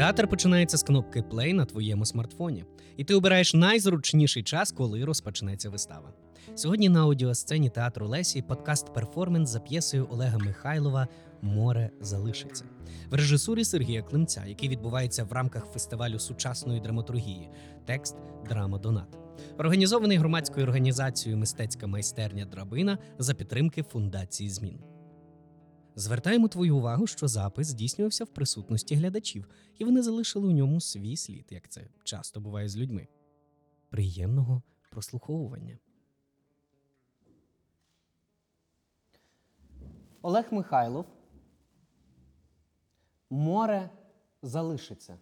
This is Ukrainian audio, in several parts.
Театр починається з кнопки Play на твоєму смартфоні, і ти обираєш найзручніший час, коли розпочнеться вистава. Сьогодні на аудіосцені театру Лесі подкаст перформанс за п'єсою Олега Михайлова Море залишиться в режисурі Сергія Климця, який відбувається в рамках фестивалю сучасної драматургії. Текст Драма Донат. Організований громадською організацією Мистецька майстерня Драбина за підтримки фундації змін. Звертаємо твою увагу, що запис здійснювався в присутності глядачів, і вони залишили у ньому свій слід, як це часто буває з людьми. Приємного прослуховування. Олег Михайлов. Море залишиться.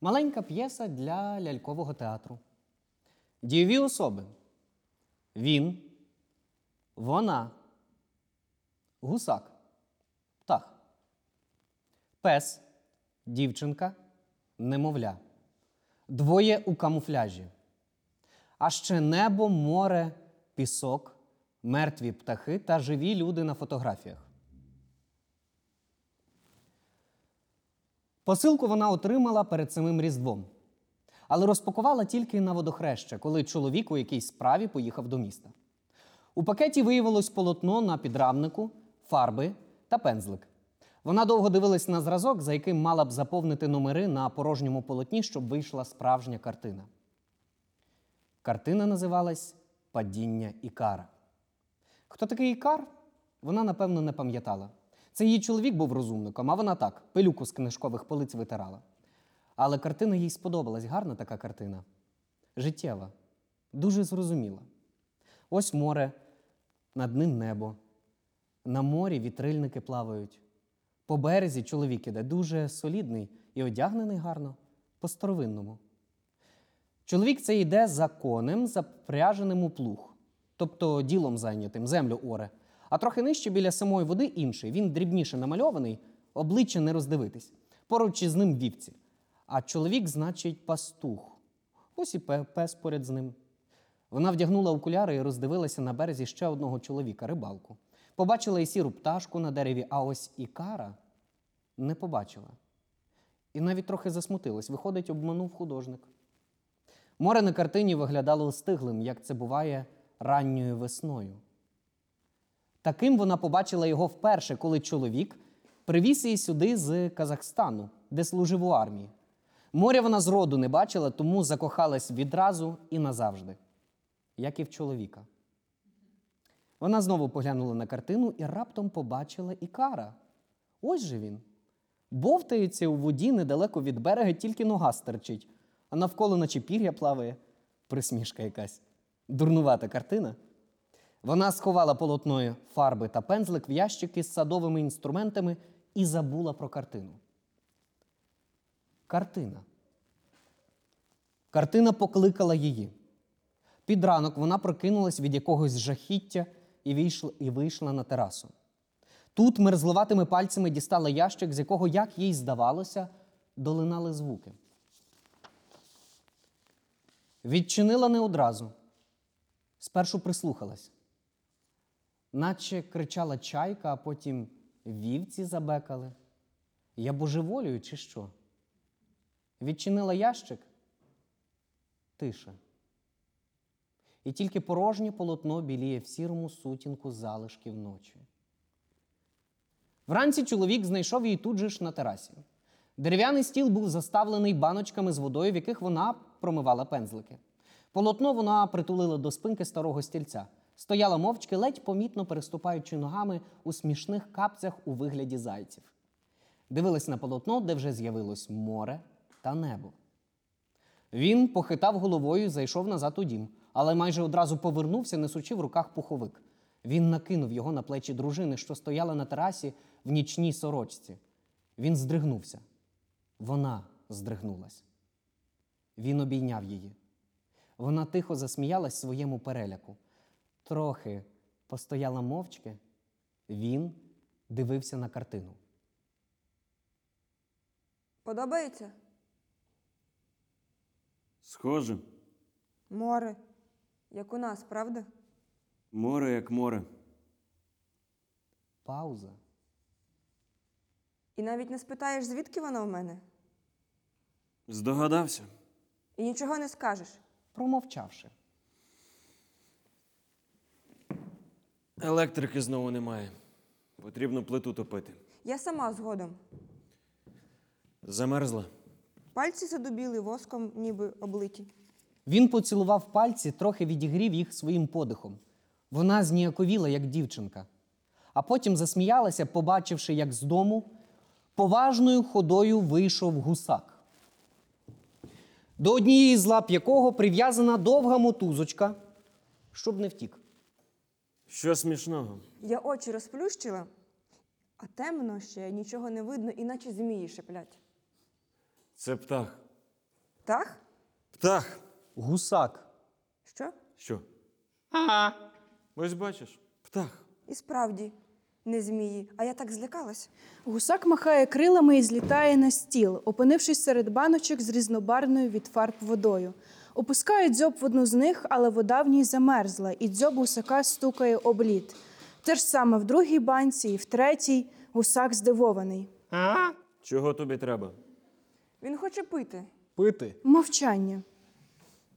Маленька п'єса для лялькового театру. Дієві особи. Він, вона, гусак, птах, пес, дівчинка, немовля. Двоє у камуфляжі. А ще небо, море, пісок, мертві птахи та живі люди на фотографіях. Посилку вона отримала перед самим Різдвом, але розпакувала тільки на водохреща, коли чоловік у якійсь справі поїхав до міста. У пакеті виявилось полотно на підрамнику, фарби та пензлик. Вона довго дивилась на зразок, за яким мала б заповнити номери на порожньому полотні, щоб вийшла справжня картина. Картина називалась Падіння Ікара. Хто такий Ікар? Вона, напевно, не пам'ятала. Це її чоловік був розумником, а вона так, пилюку з книжкових полиць витирала. Але картина їй сподобалась, гарна така картина. Життєва, дуже зрозуміла. Ось море, над ним небо. На морі вітрильники плавають. По березі чоловік іде дуже солідний і одягнений гарно, по-старовинному. Чоловік це йде за конем, запряженим у плуг, тобто ділом зайнятим, землю оре. А трохи нижче біля самої води інший. Він дрібніше намальований, обличчя не роздивитись. Поруч із ним вівці. А чоловік, значить, пастух. Ось і пес поряд з ним. Вона вдягнула окуляри і роздивилася на березі ще одного чоловіка, рибалку. Побачила і сіру пташку на дереві, а ось ікара не побачила. І навіть трохи засмутилась. Виходить, обманув художник. Море на картині виглядало стиглим, як це буває ранньою весною. Таким вона побачила його вперше, коли чоловік привіз її сюди з Казахстану, де служив у армії. Моря вона зроду не бачила, тому закохалась відразу і назавжди, як і в чоловіка. Вона знову поглянула на картину і раптом побачила Ікара. Ось же він. Бовтається у воді недалеко від берега, тільки нога стерчить, а навколо наче пір'я плаває. Присмішка якась. Дурнувата картина. Вона сховала полотною фарби та пензлик в ящики з садовими інструментами і забула про картину. Картина. Картина покликала її. Під ранок вона прокинулась від якогось жахіття і вийшла, і вийшла на терасу. Тут мерзловатими пальцями дістала ящик, з якого, як їй здавалося, долинали звуки. Відчинила не одразу. Спершу прислухалась. Наче кричала чайка, а потім вівці забекали. Я божеволюю, чи що? Відчинила ящик тиша. І тільки порожнє полотно біліє в сірому сутінку залишків ночі. Вранці чоловік знайшов її тут же ж на терасі. Дерев'яний стіл був заставлений баночками з водою, в яких вона промивала пензлики. Полотно вона притулила до спинки старого стільця. Стояла мовчки, ледь помітно переступаючи ногами у смішних капцях у вигляді зайців. Дивилась на полотно, де вже з'явилось море та небо. Він похитав головою і зайшов назад у дім, але майже одразу повернувся, несучи в руках пуховик. Він накинув його на плечі дружини, що стояла на терасі в нічній сорочці. Він здригнувся. Вона здригнулась. Він обійняв її. Вона тихо засміялась своєму переляку. Трохи постояла мовчки. Він дивився на картину. Подобається? Схоже, Море. Як у нас, правда? море як море. Пауза. І навіть не спитаєш, звідки вона в мене? Здогадався. І нічого не скажеш. Промовчавши. Електрики знову немає. Потрібно плиту топити. Я сама згодом. Замерзла. Пальці задубіли воском, ніби облиті. Він поцілував пальці, трохи відігрів їх своїм подихом. Вона зніяковіла, як дівчинка, а потім засміялася, побачивши, як з дому поважною ходою вийшов гусак, до однієї з лап якого прив'язана довга мотузочка, щоб не втік. Що смішного? Я очі розплющила, а темно ще нічого не видно, іначе змії шеплять. Це птах. Так? Птах. Гусак. Що? Що? Ага. Ось бачиш, птах. І справді, не змії, а я так злякалась. Гусак махає крилами і злітає на стіл, опинившись серед баночок з різнобарвною від фарб водою. Опускає дзьоб в одну з них, але вода в ній замерзла, і дзьоб гусака стукає об лід. Те ж саме в другій банці і в третій гусак здивований. Чого тобі треба? Він хоче пити. Пити. Мовчання.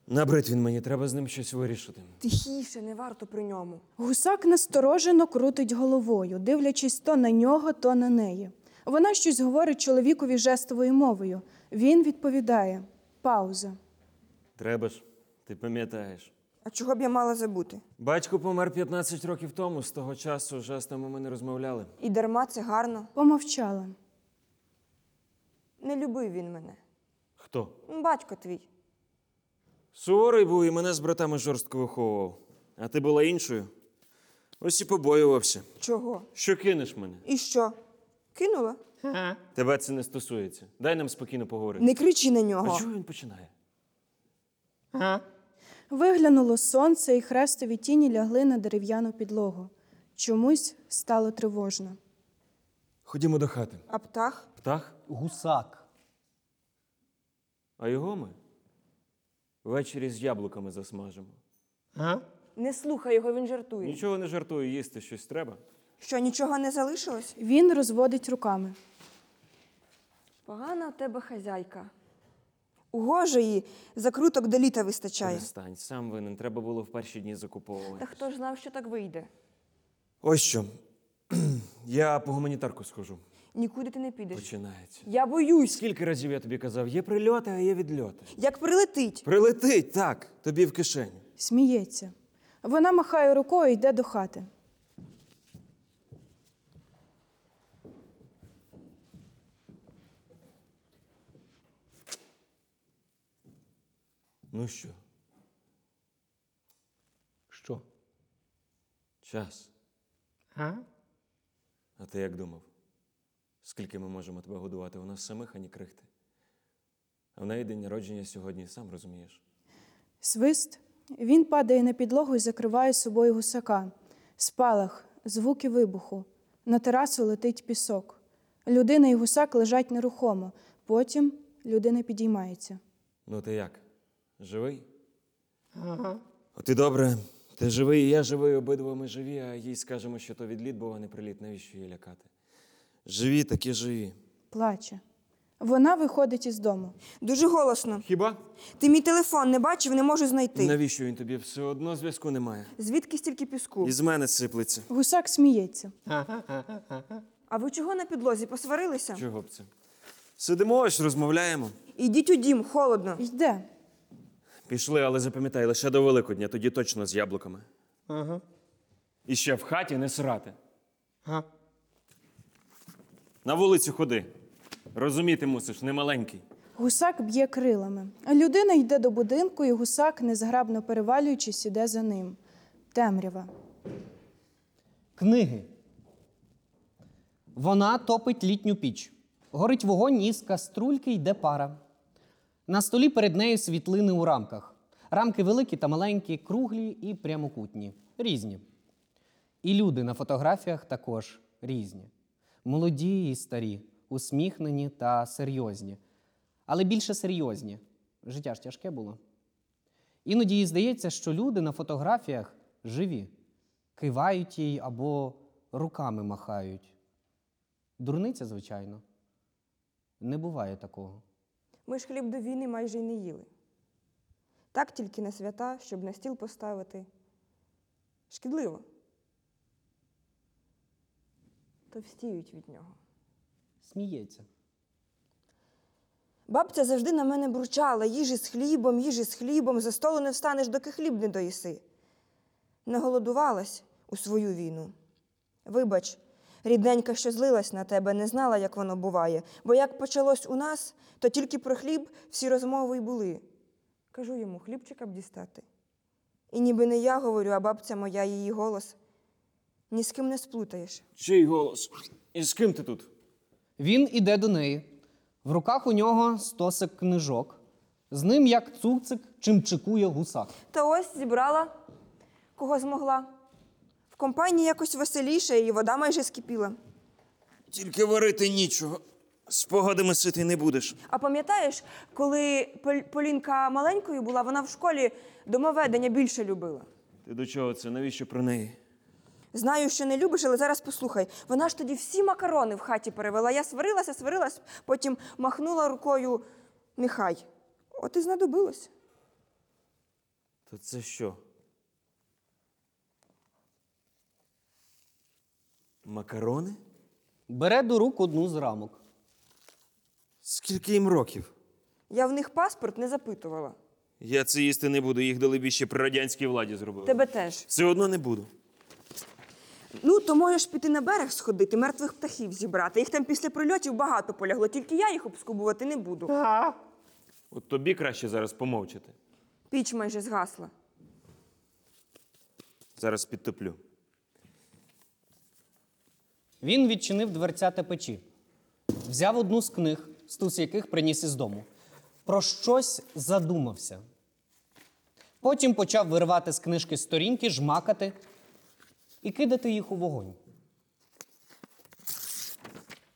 Набрид він мені, треба з ним щось вирішити. Тихіше, не варто при ньому. Гусак насторожено крутить головою, дивлячись то на нього, то на неї. Вона щось говорить чоловікові жестовою мовою. Він відповідає. Пауза. Треба ж, ти пам'ятаєш. А чого б я мала забути? Батько помер 15 років тому, з того часу жестами ми не розмовляли. І дарма це гарно. Помовчала. Не любив він мене. Хто? Батько твій. Суворий був і мене з братами жорстко виховував. А ти була іншою. Ось і побоювався. Чого? Що кинеш мене? І що? Кинула? Тебе це не стосується. Дай нам спокійно поговорити. Не кричи на нього. А чого він починає? Виглянуло сонце, і хрестові тіні лягли на дерев'яну підлогу. Чомусь стало тривожно. Ходімо до хати. А птах? Птах? Гусак. А його ми ввечері з яблуками засмажимо. Не слухай його, він жартує. Нічого не жартую, їсти щось треба. Що, нічого не залишилось? Він розводить руками. Погана в тебе хазяйка. Угожої закруток до літа вистачає. Перестань, сам винен. Треба було в перші дні закуповувати. Та хто ж знав, що так вийде? Ось що. Я по гуманітарку схожу. Нікуди ти не підеш. Починається. Я боюсь. Скільки разів я тобі казав, є прильоти, а є відльоти. Як прилетить. Прилетить, так, тобі в кишеню. Сміється. Вона махає рукою і йде до хати. Ну що, Що? час. А ти як думав? Скільки ми можемо тебе годувати? У нас самих ані крихти. А в неї день народження сьогодні, сам розумієш. Свист. Він падає на підлогу і закриває собою гусака. Спалах, звуки вибуху. На терасу летить пісок. Людина і гусак лежать нерухомо. Потім людина підіймається. Ну ти як? Живий? Ага. От і добре. Ти живий, і я живий, обидва ми живі, а їй скажемо, що то відліт, бо не приліт, навіщо її лякати? Живі, такі живі. Плаче. Вона виходить із дому. Дуже голосно. Хіба? Ти мій телефон не бачив, не можу знайти. Навіщо він тобі? Все одно зв'язку немає. Звідки стільки піску? Із мене сиплеться. Гусак сміється. А ви чого на підлозі посварилися? Чого б це? Сидимо ось, розмовляємо. Ідіть у дім, холодно. Йде. Пішли, але запам'ятай, лише до Великодня, тоді точно з яблуками. Ага. І ще в хаті не срати. Ага. На вулицю ходи. Розуміти мусиш, не маленький. Гусак б'є крилами. Людина йде до будинку, і гусак, незграбно перевалюючись, іде за ним. Темрява. Книги. Вона топить літню піч. Горить вогонь із каструльки йде пара. На столі перед нею світлини у рамках. Рамки великі та маленькі, круглі і прямокутні. Різні. І люди на фотографіях також різні. Молоді і старі, усміхнені та серйозні. Але більше серйозні. Життя ж тяжке було. Іноді їй здається, що люди на фотографіях живі, кивають їй або руками махають. Дурниця, звичайно, Не буває такого. Ми ж хліб до війни майже й не їли. Так тільки на свята, щоб на стіл поставити. Шкідливо. Товстіють від нього. Сміється. Бабця завжди на мене бурчала їжі з хлібом, їжі з хлібом, за столу не встанеш, доки хліб не доїси. Не голодувалась у свою війну. Вибач, рідненька, що злилась на тебе, не знала, як воно буває, бо як почалось у нас, то тільки про хліб всі розмови й були. Кажу йому, хлібчика б дістати. І ніби не я говорю, а бабця моя її голос. Ні з ким не сплутаєш. Чий голос? І з ким ти тут? Він іде до неї. В руках у нього стосик книжок. З ним, як цуцик, чимчикує гусак. Та ось зібрала, кого змогла. В компанії якось веселіше, і вода майже скипіла. Тільки варити нічого. Спогадами сити не будеш. А пам'ятаєш, коли Пол- Полінка маленькою була, вона в школі домоведення більше любила. Ти до чого це? Навіщо про неї? Знаю, що не любиш, але зараз послухай. Вона ж тоді всі макарони в хаті перевела. Я сварилася, сварилась, потім махнула рукою нехай. От і знадобилось. То це що? Макарони? Бере до рук одну з рамок. Скільки їм років? Я в них паспорт не запитувала. Я це їсти не буду, їх дали ще при радянській владі зробили. Тебе теж. Все одно не буду. Ну, то можеш піти на берег сходити, мертвих птахів зібрати. Їх там після прильотів багато полягло, тільки я їх обскубувати не буду. От тобі краще зараз помовчати. Піч майже згасла. Зараз підтоплю. Він відчинив дверцята печі, взяв одну з книг, стус яких приніс із дому. Про щось задумався. Потім почав виривати з книжки сторінки, жмакати і кидати їх у вогонь.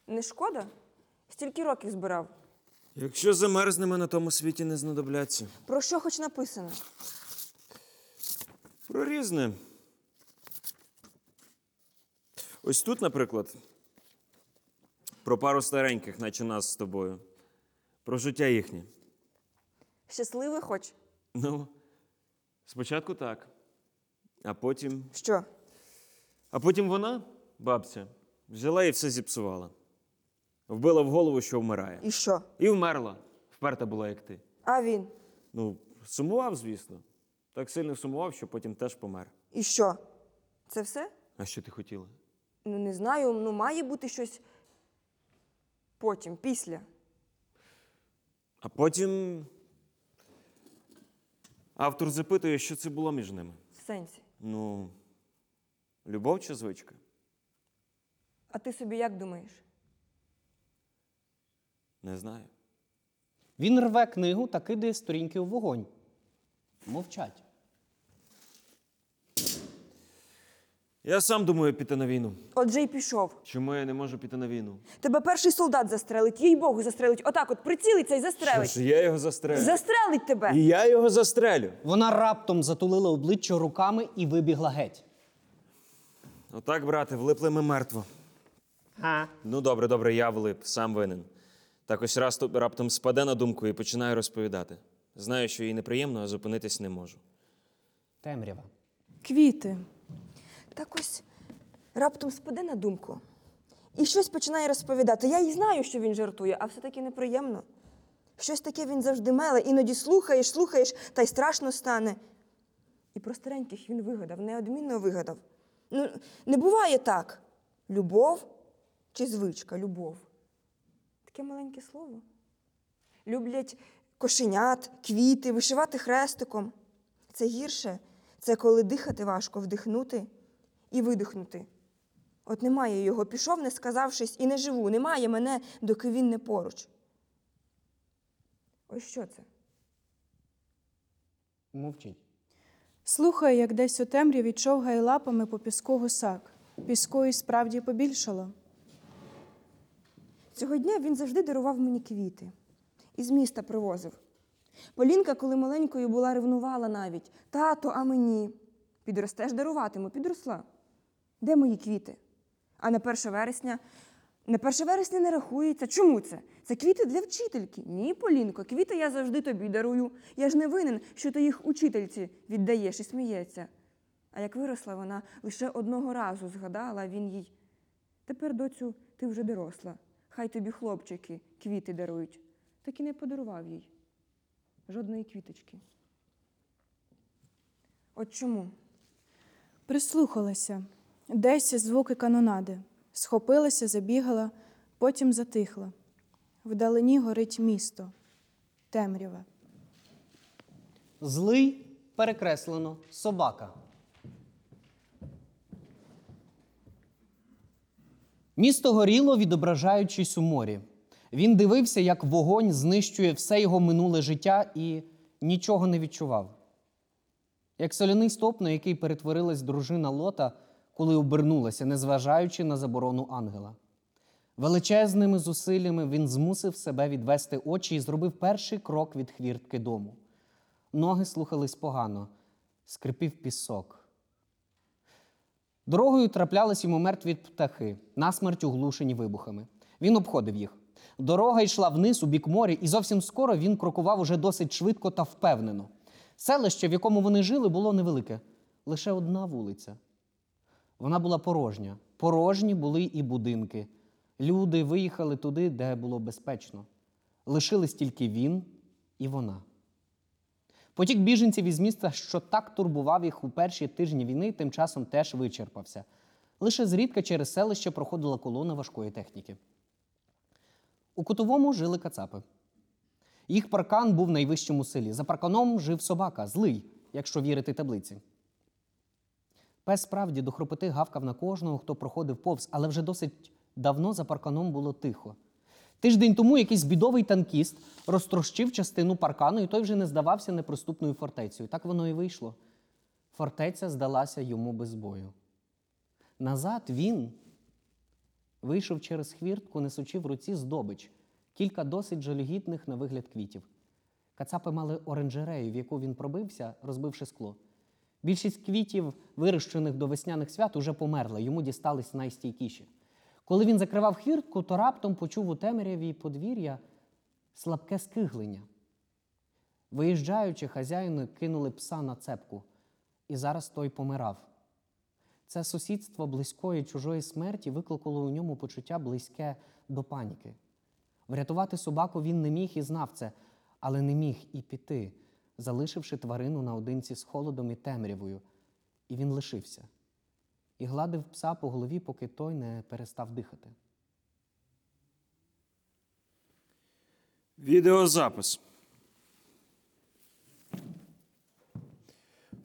Не шкода? Стільки років збирав. Якщо замерзнемо, на тому світі не знадобляться. Про що хоч написано? Про різне. Ось тут, наприклад, про пару стареньких, наче нас з тобою. Про життя їхнє. Щасливий хоч? Ну, спочатку так. А потім. Що? А потім вона, бабця, взяла і все зіпсувала. Вбила в голову, що вмирає. І що? І вмерла. Вперта була, як ти. А він? Ну, сумував, звісно. Так сильно сумував, що потім теж помер. І що? Це все? А що ти хотіла? Ну, не знаю, ну має бути щось потім, після. А потім автор запитує, що це було між ними. В сенсі. Ну, любов чи звичка? А ти собі як думаєш? Не знаю. Він рве книгу та кидає сторінки у вогонь. Мовчать. Я сам думаю піти на війну. Отже й пішов. Чому я не можу піти на війну? Тебе перший солдат застрелить, їй Богу, застрелить. Отак от прицілиться і Що застрелить. ж, я його застрелю. Застрелить тебе. І я його застрелю. Вона раптом затулила обличчя руками і вибігла геть. Отак, брате, влипли ми мертво. Ну, добре, добре, я влип, сам винен. Так ось раз тут раптом спаде на думку і починаю розповідати. Знаю, що їй неприємно, а зупинитись не можу. Темрява. Квіти. Так ось раптом спаде на думку. І щось починає розповідати. Я й знаю, що він жартує, а все-таки неприємно. Щось таке він завжди меле, іноді слухаєш, слухаєш, та й страшно стане. І про стареньких він вигадав, неодмінно вигадав. Ну, не буває так. Любов чи звичка, любов. Таке маленьке слово. Люблять кошенят, квіти, вишивати хрестиком. Це гірше. Це коли дихати важко, вдихнути і видихнути. От немає його, пішов, не сказавшись, і не живу. Немає мене, доки він не поруч. Ось що це? Мовчить. Слухає, як десь у темряві човгає лапами по піску гусак. Піску і справді побільшало. Цього дня він завжди дарував мені квіти. Із міста привозив. Полінка, коли маленькою була, ревнувала навіть. Тато, а мені. Підростеш даруватиму, підросла. Де мої квіти? А на 1 вересня На 1 вересня не рахується. Чому це? Це квіти для вчительки. Ні, Полінко, квіти я завжди тобі дарую. Я ж не винен, що ти їх учительці віддаєш і сміється. А як виросла вона лише одного разу згадала, він їй. Тепер, доцю, ти вже доросла. Хай тобі хлопчики квіти дарують. Так і не подарував їй. Жодної квіточки. От чому? Прислухалася. Десь звуки канонади. Схопилася, забігала, потім затихла. Вдалині горить місто. Темрява. Злий перекреслено собака. Місто горіло, відображаючись у морі. Він дивився, як вогонь знищує все його минуле життя і нічого не відчував. Як соляний стоп, на який перетворилась дружина Лота, коли обернулася, незважаючи на заборону ангела. Величезними зусиллями він змусив себе відвести очі і зробив перший крок від хвіртки дому. Ноги слухались погано, скрипів пісок. Дорогою траплялись йому мертві птахи, насмерть углушені вибухами. Він обходив їх. Дорога йшла вниз у бік моря, і зовсім скоро він крокував уже досить швидко та впевнено. Селище, в якому вони жили, було невелике лише одна вулиця. Вона була порожня. Порожні були і будинки. Люди виїхали туди, де було безпечно. Лишились тільки він і вона. Потік біженців із міста, що так турбував їх у перші тижні війни, тим часом теж вичерпався. Лише зрідка через селище проходила колона важкої техніки. У кутовому жили кацапи. Їх паркан був найвищим у селі. За парканом жив собака, злий, якщо вірити таблиці. Пес справді до хропоти гавкав на кожного, хто проходив повз, але вже досить давно за парканом було тихо. Тиждень тому якийсь бідовий танкіст розтрощив частину паркану, і той вже не здавався неприступною фортецею. Так воно і вийшло. Фортеця здалася йому без бою. Назад він вийшов через хвіртку, несучи в руці здобич, кілька досить жалюгідних на вигляд квітів. Кацапи мали оранжерею, в яку він пробився, розбивши скло. Більшість квітів, вирощених до весняних свят, уже померла, йому дістались найстійкіші. Коли він закривав хвіртку, то раптом почув у темряві подвір'я слабке скиглення. Виїжджаючи, хазяїни кинули пса на цепку, і зараз той помирав. Це сусідство близької чужої смерті викликало у ньому почуття близьке до паніки. Врятувати собаку він не міг і знав це, але не міг і піти, залишивши тварину наодинці з холодом і темрявою. І він лишився і гладив пса по голові, поки той не перестав дихати. Відеозапис.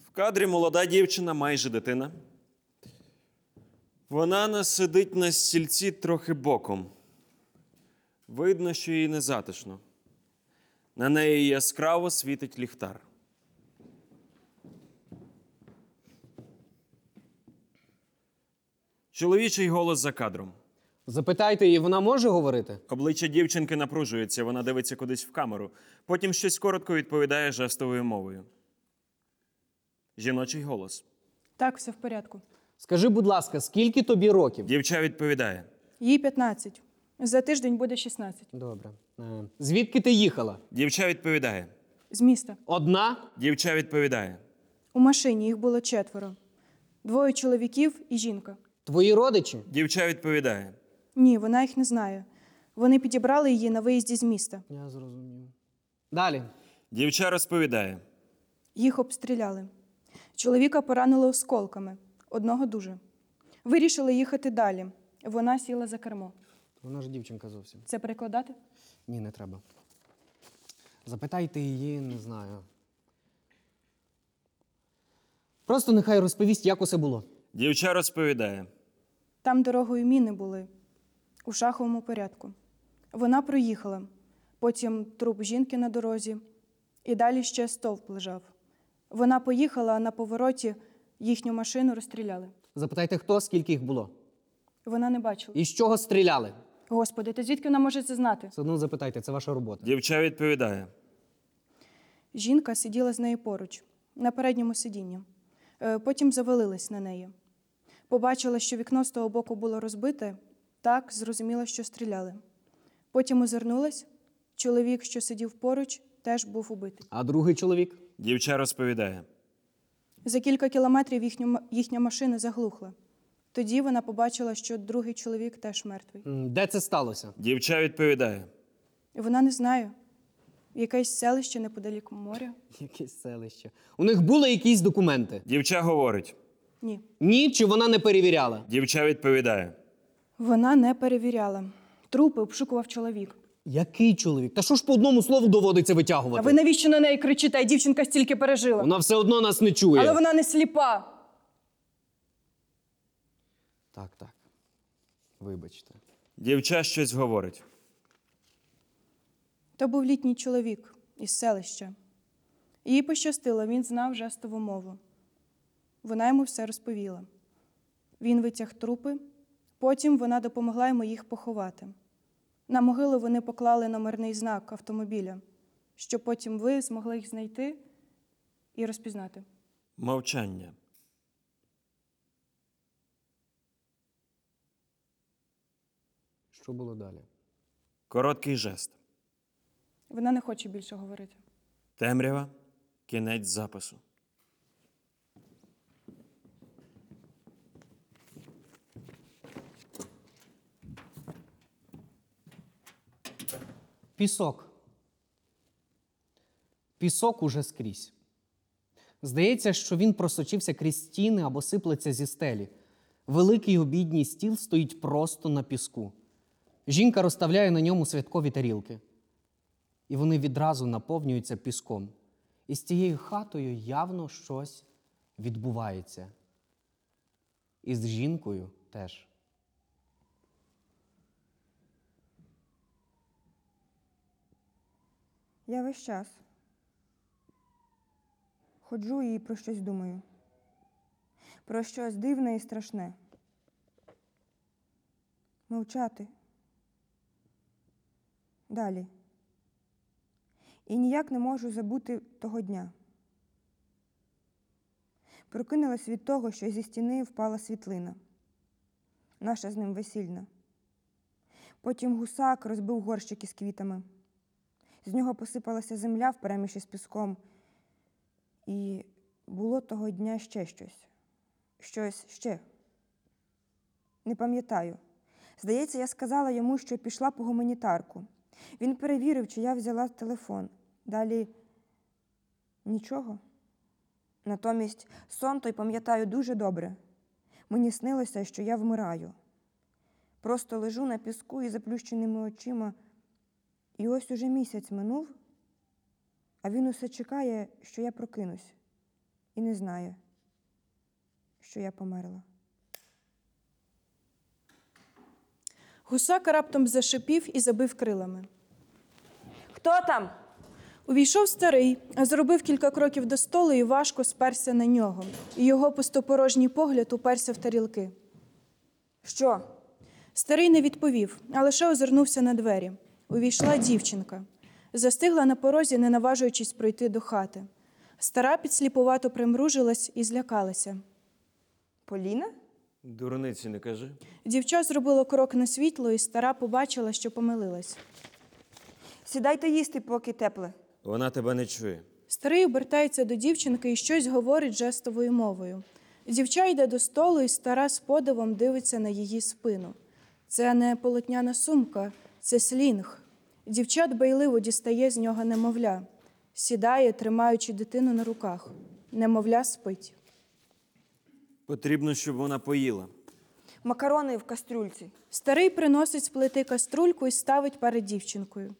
В кадрі молода дівчина, майже дитина. Вона не сидить на стільці трохи боком. Видно, що їй незатишно. На неї яскраво світить ліхтар. Чоловічий голос за кадром. Запитайте її, вона може говорити? Обличчя дівчинки напружується, вона дивиться кудись в камеру. Потім щось коротко відповідає жестовою мовою. Жіночий голос. Так, все в порядку. Скажи, будь ласка, скільки тобі років? Дівча відповідає. Їй 15. За тиждень буде 16. Добре. Е, Звідки ти їхала? Дівча відповідає. З міста. Одна? Дівча відповідає. У машині їх було четверо: двоє чоловіків і жінка. Твої родичі? Дівча відповідає. Ні, вона їх не знає. Вони підібрали її на виїзді з міста. Я зрозумів. Далі. Дівча розповідає. Їх обстріляли. Чоловіка поранили осколками, одного дуже. Вирішили їхати далі. Вона сіла за кермо. Вона ж дівчинка зовсім. Це перекладати? Ні, не треба. Запитайте її, не знаю. Просто нехай розповість, як усе було. Дівча розповідає. Там дорогою міни були у шаховому порядку. Вона проїхала, потім труп жінки на дорозі, і далі ще стовп лежав. Вона поїхала, а на повороті їхню машину розстріляли. Запитайте, хто, скільки їх було. Вона не бачила. І з чого стріляли? Господи, та звідки вона може це знати? Все одно запитайте, це ваша робота. Дівча відповідає. Жінка сиділа з нею поруч, на передньому сидінні. Е, Потім завалилась на неї. Побачила, що вікно з того боку було розбите, Так, зрозуміла, що стріляли. Потім озирнулась. Чоловік, що сидів поруч, теж був убитий. А другий чоловік? Дівча розповідає. За кілька кілометрів їхню, м- їхня машина заглухла. Тоді вона побачила, що другий чоловік теж мертвий. Де це сталося? Дівча відповідає. Вона не знає. Якесь селище неподалік моря? Якесь селище. У них були якісь документи? Дівча говорить. Ні. Ні, чи вона не перевіряла? Дівча відповідає. Вона не перевіряла. Трупи обшукував чоловік. Який чоловік? Та що ж по одному слову доводиться витягувати? А ви навіщо на неї кричите? Дівчинка стільки пережила. Вона все одно нас не чує. Але вона не сліпа. Так, так. Вибачте. Дівча щось говорить. То був літній чоловік із селища. Їй пощастило, він знав жестову мову. Вона йому все розповіла. Він витяг трупи, потім вона допомогла йому їх поховати. На могилу вони поклали номерний знак автомобіля, щоб потім ви змогли їх знайти і розпізнати. Мовчання. Що було далі? Короткий жест. Вона не хоче більше говорити. Темрява. Кінець запису. Пісок. Пісок уже скрізь. Здається, що він просочився крізь стіни або сиплеться зі стелі. Великий обідній стіл стоїть просто на піску. Жінка розставляє на ньому святкові тарілки. І вони відразу наповнюються піском. І з цією хатою явно щось відбувається. І з жінкою теж. Я весь час ходжу і про щось думаю. Про щось дивне і страшне. Мовчати. Далі. І ніяк не можу забути того дня. Прокинулась від того, що зі стіни впала світлина. Наша з ним весільна. Потім гусак розбив горщик із квітами. З нього посипалася земля впереміші з піском. І було того дня ще щось. Щось ще. Не пам'ятаю. Здається, я сказала йому, що пішла по гуманітарку. Він перевірив, чи я взяла телефон. Далі нічого. Натомість сон той пам'ятаю дуже добре. Мені снилося, що я вмираю. Просто лежу на піску із заплющеними очима. І ось уже місяць минув, а він усе чекає, що я прокинусь, і не знає, що я померла. Гусак раптом зашипів і забив крилами. Хто там? Увійшов старий, зробив кілька кроків до столу і важко сперся на нього. І його пустопорожній погляд уперся в тарілки. Що? Старий не відповів, а лише озирнувся на двері. Увійшла дівчинка. Застигла на порозі, не наважуючись пройти до хати. Стара підсліпувато примружилась і злякалася. Поліна? Дурниці не кажи. Дівча зробила крок на світло, і стара побачила, що помилилась. Сідайте їсти, поки тепле. Вона тебе не чує. Старий обертається до дівчинки і щось говорить жестовою мовою. Дівча йде до столу, і стара з подивом дивиться на її спину. Це не полотняна сумка, це слінг. Дівча дбайливо дістає з нього немовля, сідає, тримаючи дитину на руках. Немовля спить. Потрібно, щоб вона поїла. Макарони в кастрюльці. Старий приносить з плити каструльку і ставить перед дівчинкою.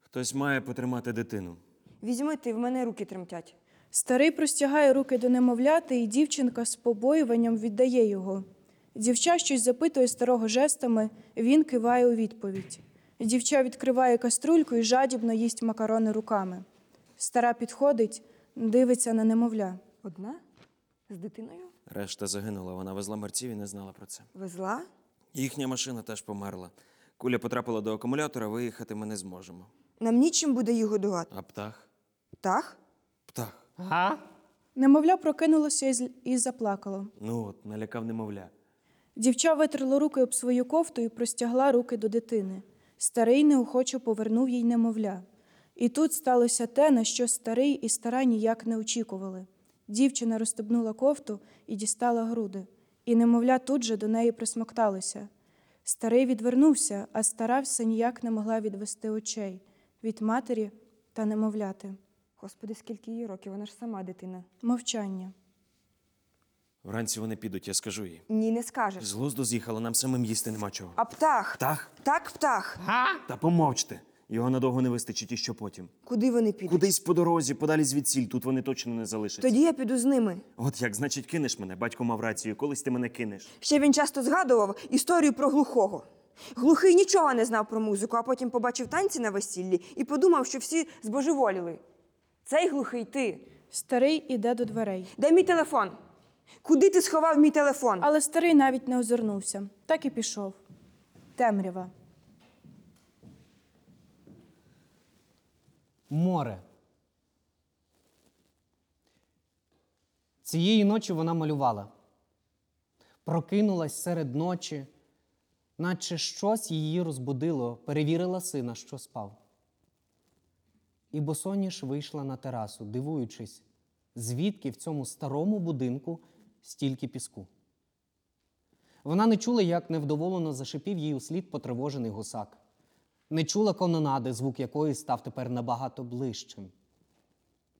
Хтось має потримати дитину. Візьми ти, в мене руки тремтять. Старий простягає руки до немовляти, і дівчинка з побоюванням віддає його. Дівча щось запитує старого жестами, він киває у відповідь. Дівча відкриває каструльку і жадібно їсть макарони руками. Стара підходить, дивиться на немовля. Одна? З дитиною? Решта загинула, вона везла мерців і не знала про це. Везла? Їхня машина теж померла. Куля потрапила до акумулятора, виїхати ми не зможемо. Нам нічим буде їх годувати. А птах? Так? Птах. Ага. Немовля прокинулося і з- і заплакало. Ну от, налякав немовля. Дівча витерла руки об свою кофту і простягла руки до дитини. Старий неохоче повернув їй немовля. І тут сталося те, на що старий і стара ніяк не очікували. Дівчина розстебнула кофту і дістала груди, і немовля тут же до неї присмокталося. Старий відвернувся, а стара все ніяк не могла відвести очей від матері та немовляти. Господи, скільки їй років, вона ж сама дитина. Мовчання. Вранці вони підуть, я скажу їй. Ні, не скажеш. З глузду з'їхала, нам самим їсти нема чого. А птах? Птах? Так, птах. Та помовчте. Його надовго не вистачить і що потім. Куди вони підуть? Кудись по дорозі, подалі звідсіль, тут вони точно не залишаться. Тоді я піду з ними. От як, значить, кинеш мене, батько мав рацію, колись ти мене кинеш. Ще він часто згадував історію про глухого. Глухий нічого не знав про музику, а потім побачив танці на весіллі і подумав, що всі збожеволіли. Цей глухий ти. Старий іде до дверей. Де мій телефон? Куди ти сховав мій телефон? Але старий навіть не озирнувся, так і пішов. Темрява. Море. Цієї ночі вона малювала. Прокинулась серед ночі, наче щось її розбудило, перевірила сина, що спав. І босоніж вийшла на терасу, дивуючись, звідки в цьому старому будинку стільки піску. Вона не чула, як невдоволено зашипів їй услід потривожений гусак. Не чула кононади, звук якої став тепер набагато ближчим.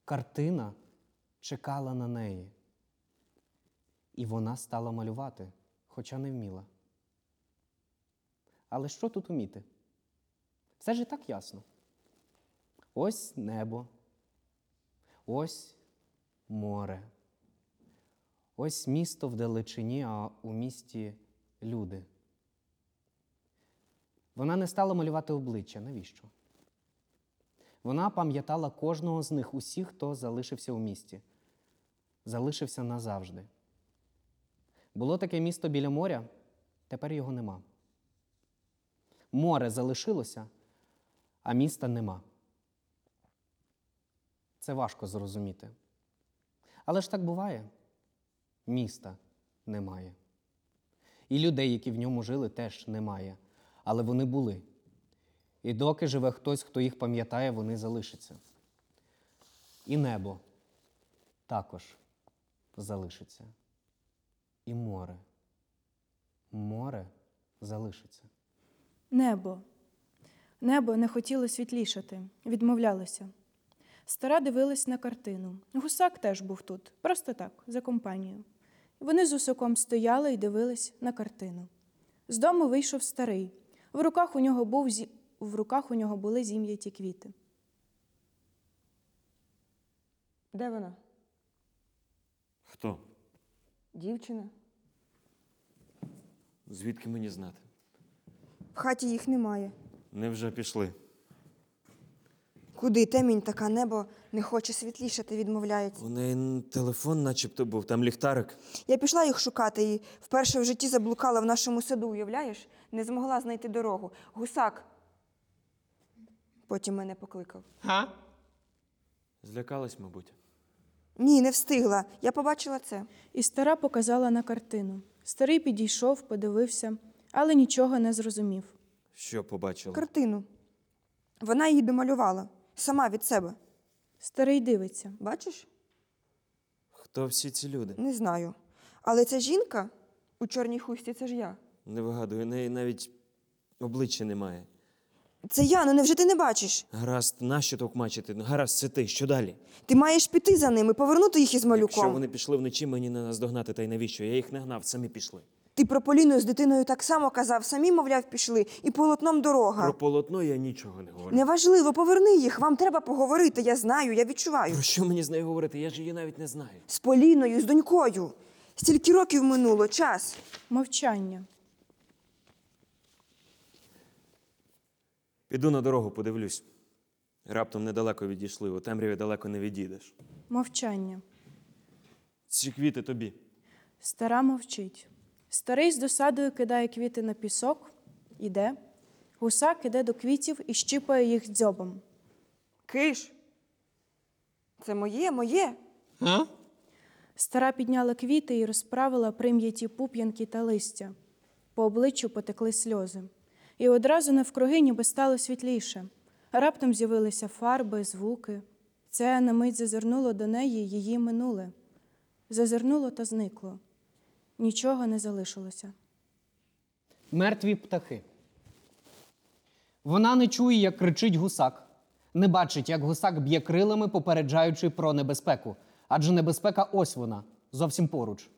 Картина чекала на неї. І вона стала малювати, хоча не вміла. Але що тут уміти? Все ж і так ясно. Ось небо, ось море, ось місто вдалечині, а у місті люди. Вона не стала малювати обличчя. Навіщо? Вона пам'ятала кожного з них, усіх, хто залишився у місті, залишився назавжди. Було таке місто біля моря, тепер його нема. Море залишилося, а міста нема. Це важко зрозуміти. Але ж так буває. Міста немає. І людей, які в ньому жили, теж немає. Але вони були. І доки живе хтось, хто їх пам'ятає, вони залишаться. І небо також залишиться. І море. Море залишиться. Небо. Небо не хотіло світлішати, відмовлялося. Стара дивилась на картину. Гусак теж був тут, просто так, за компанію. Вони з усоком стояли і дивились на картину. З дому вийшов старий. В руках у нього, був зі... в руках у нього були зім'яті квіти. Де вона? Хто? Дівчина. Звідки мені знати? В хаті їх немає. Невже пішли? Куди темінь така небо не хоче світлішати, відмовляється. У неї телефон начебто був, там ліхтарик. Я пішла їх шукати і вперше в житті заблукала в нашому саду, уявляєш? Не змогла знайти дорогу. Гусак. Потім мене покликав. Злякалась, мабуть. Ні, не встигла. Я побачила це. І стара показала на картину. Старий підійшов, подивився, але нічого не зрозумів. Що побачила? Картину. Вона її домалювала. Сама від себе. Старий дивиться. Бачиш? Хто всі ці люди? Не знаю. Але ця жінка у чорній хусті це ж я. Не вигадую, у неї навіть обличчя немає. Це я, ну невже ти не бачиш? Гаразд, нащо токмачити? Ну, Гаразд, це ти, що далі? Ти маєш піти за ними, повернути їх із малюком. Якщо вони пішли вночі, мені не наздогнати, та й навіщо? Я їх не гнав, самі пішли. Ти про Поліну з дитиною так само казав, самі, мовляв, пішли, і полотном дорога. Про полотно я нічого не говорю. Неважливо, поверни їх. Вам треба поговорити. Я знаю, я відчуваю. Про що мені з нею говорити? Я ж її навіть не знаю. З Поліною, з донькою. Стільки років минуло, час. Мовчання. Піду на дорогу, подивлюсь. Раптом недалеко відійшли, у темряві далеко не відійдеш. Мовчання. Ці квіти тобі. Стара мовчить. Старий з досадою кидає квіти на пісок, іде. Гусак іде до квітів і щіпає їх дзьобом. Киш. Це моє, моє. А? Стара підняла квіти і розправила прим'яті пуп'янки та листя. По обличчю потекли сльози. І одразу навкруги ніби стало світліше. Раптом з'явилися фарби, звуки. Це на мить зазирнуло до неї її минуле. Зазирнуло та зникло. Нічого не залишилося. Мертві птахи. Вона не чує, як кричить гусак, не бачить, як гусак б'є крилами, попереджаючи про небезпеку. Адже небезпека ось вона, зовсім поруч.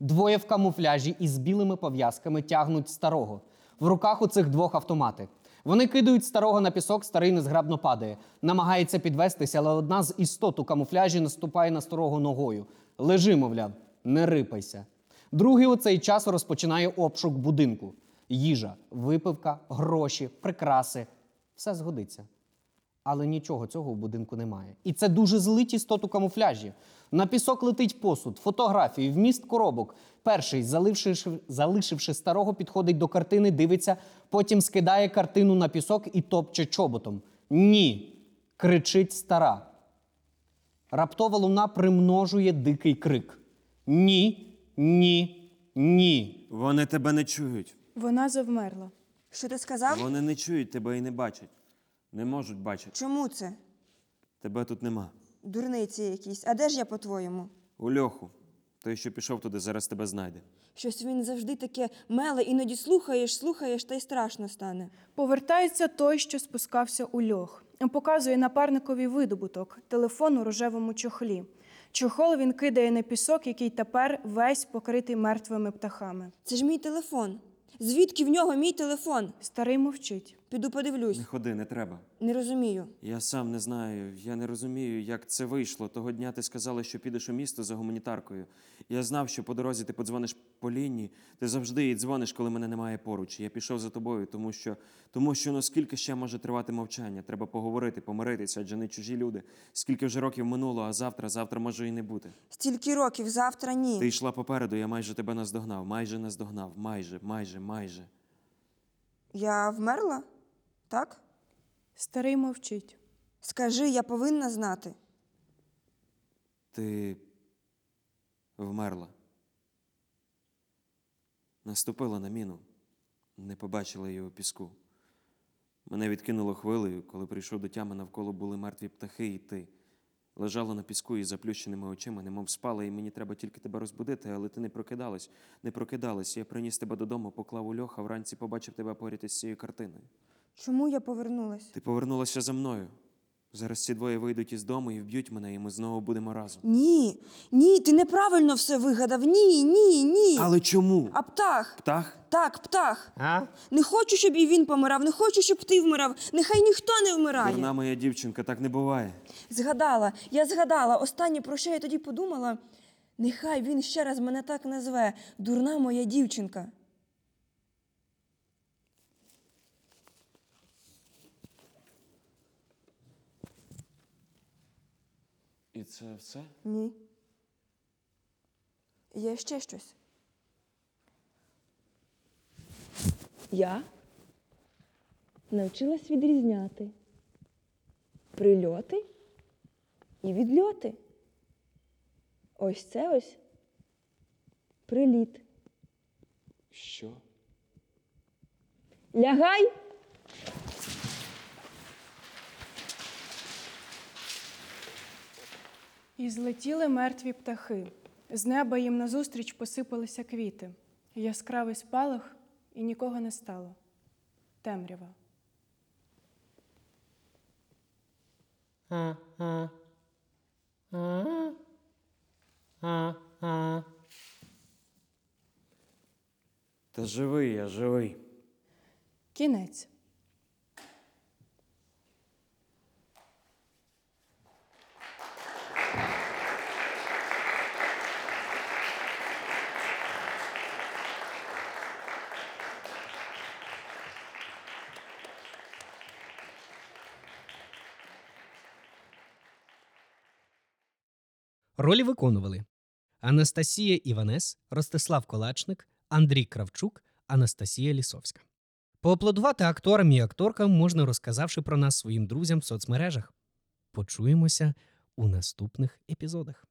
Двоє в камуфляжі із білими пов'язками тягнуть старого. В руках у цих двох автомати. Вони кидають старого на пісок, старий незграбно падає. Намагається підвестися, але одна з істот у камуфляжі наступає на старого ногою. Лежи, мовляв, не рипайся. Другий у цей час розпочинає обшук будинку. Їжа, випивка, гроші, прикраси все згодиться. Але нічого цього в будинку немає. І це дуже злить істот у камуфляжі. На пісок летить посуд, фотографії, вміст коробок. Перший, залишивши, залишивши старого, підходить до картини, дивиться, потім скидає картину на пісок і топче чоботом. Ні. кричить стара. Раптова луна примножує дикий крик. Ні, ні, ні. Вони тебе не чують. Вона завмерла. Що ти сказав? Вони не чують тебе і не бачать. Не можуть бачити. Чому це? Тебе тут нема. Дурниці якісь. А де ж я, по-твоєму? У льоху. Той, що пішов туди, зараз тебе знайде. Щось він завжди таке меле, іноді слухаєш, слухаєш, та й страшно стане. Повертається той, що спускався у льох. Показує напарникові видобуток телефон у рожевому чохлі. Чохол він кидає на пісок, який тепер весь покритий мертвими птахами. Це ж мій телефон. Звідки в нього мій телефон? Старий мовчить. Піду подивлюсь. Не ходи, не треба. Не розумію. Я сам не знаю, я не розумію, як це вийшло. Того дня ти сказала, що підеш у місто за гуманітаркою. Я знав, що по дорозі ти подзвониш Поліні. Ти завжди їй дзвониш, коли мене немає поруч. Я пішов за тобою, тому що, тому що ну скільки ще може тривати мовчання? Треба поговорити, помиритися, адже не чужі люди. Скільки вже років минуло, а завтра, завтра може і не бути. Стільки років, завтра ні. Ти йшла попереду, я майже тебе наздогнав, майже наздогнав, майже, майже, майже. Я вмерла? Так? Старий мовчить. Скажи, я повинна знати. Ти вмерла. Наступила на міну, не побачила її у піску. Мене відкинуло хвилею, коли прийшов до тями, навколо були мертві птахи, і ти. Лежала на піску із заплющеними очима, немов спала, і мені треба тільки тебе розбудити, але ти не прокидалась, не прокидалась. Я приніс тебе додому, поклав у льох, а вранці побачив тебе поряд із цією картиною. Чому я повернулась? Ти повернулася за мною. Зараз ці двоє вийдуть із дому і вб'ють мене, і ми знову будемо разом. Ні, ні, ти неправильно все вигадав. Ні, ні, ні. Але чому? А птах? Птах? Так, птах. А? Не хочу, щоб і він помирав, не хочу, щоб ти вмирав. Нехай ніхто не вмирає. Дурна моя дівчинка, так не буває. Згадала, я згадала. Останнє, про що я тоді подумала. Нехай він ще раз мене так назве. Дурна моя дівчинка. І це все? Ні. Є ще щось. Я навчилась відрізняти прильоти і відльоти. Ось це ось приліт. Що? Лягай! І злетіли мертві птахи. З неба їм назустріч посипалися квіти. Яскравий спалах, і нікого не стало. Темрява. Та живий я, живий. Кінець. Ролі виконували Анастасія Іванес, Ростислав Колачник, Андрій Кравчук, Анастасія Лісовська. Поаплодувати акторам і акторкам можна, розказавши про нас своїм друзям в соцмережах. Почуємося у наступних епізодах.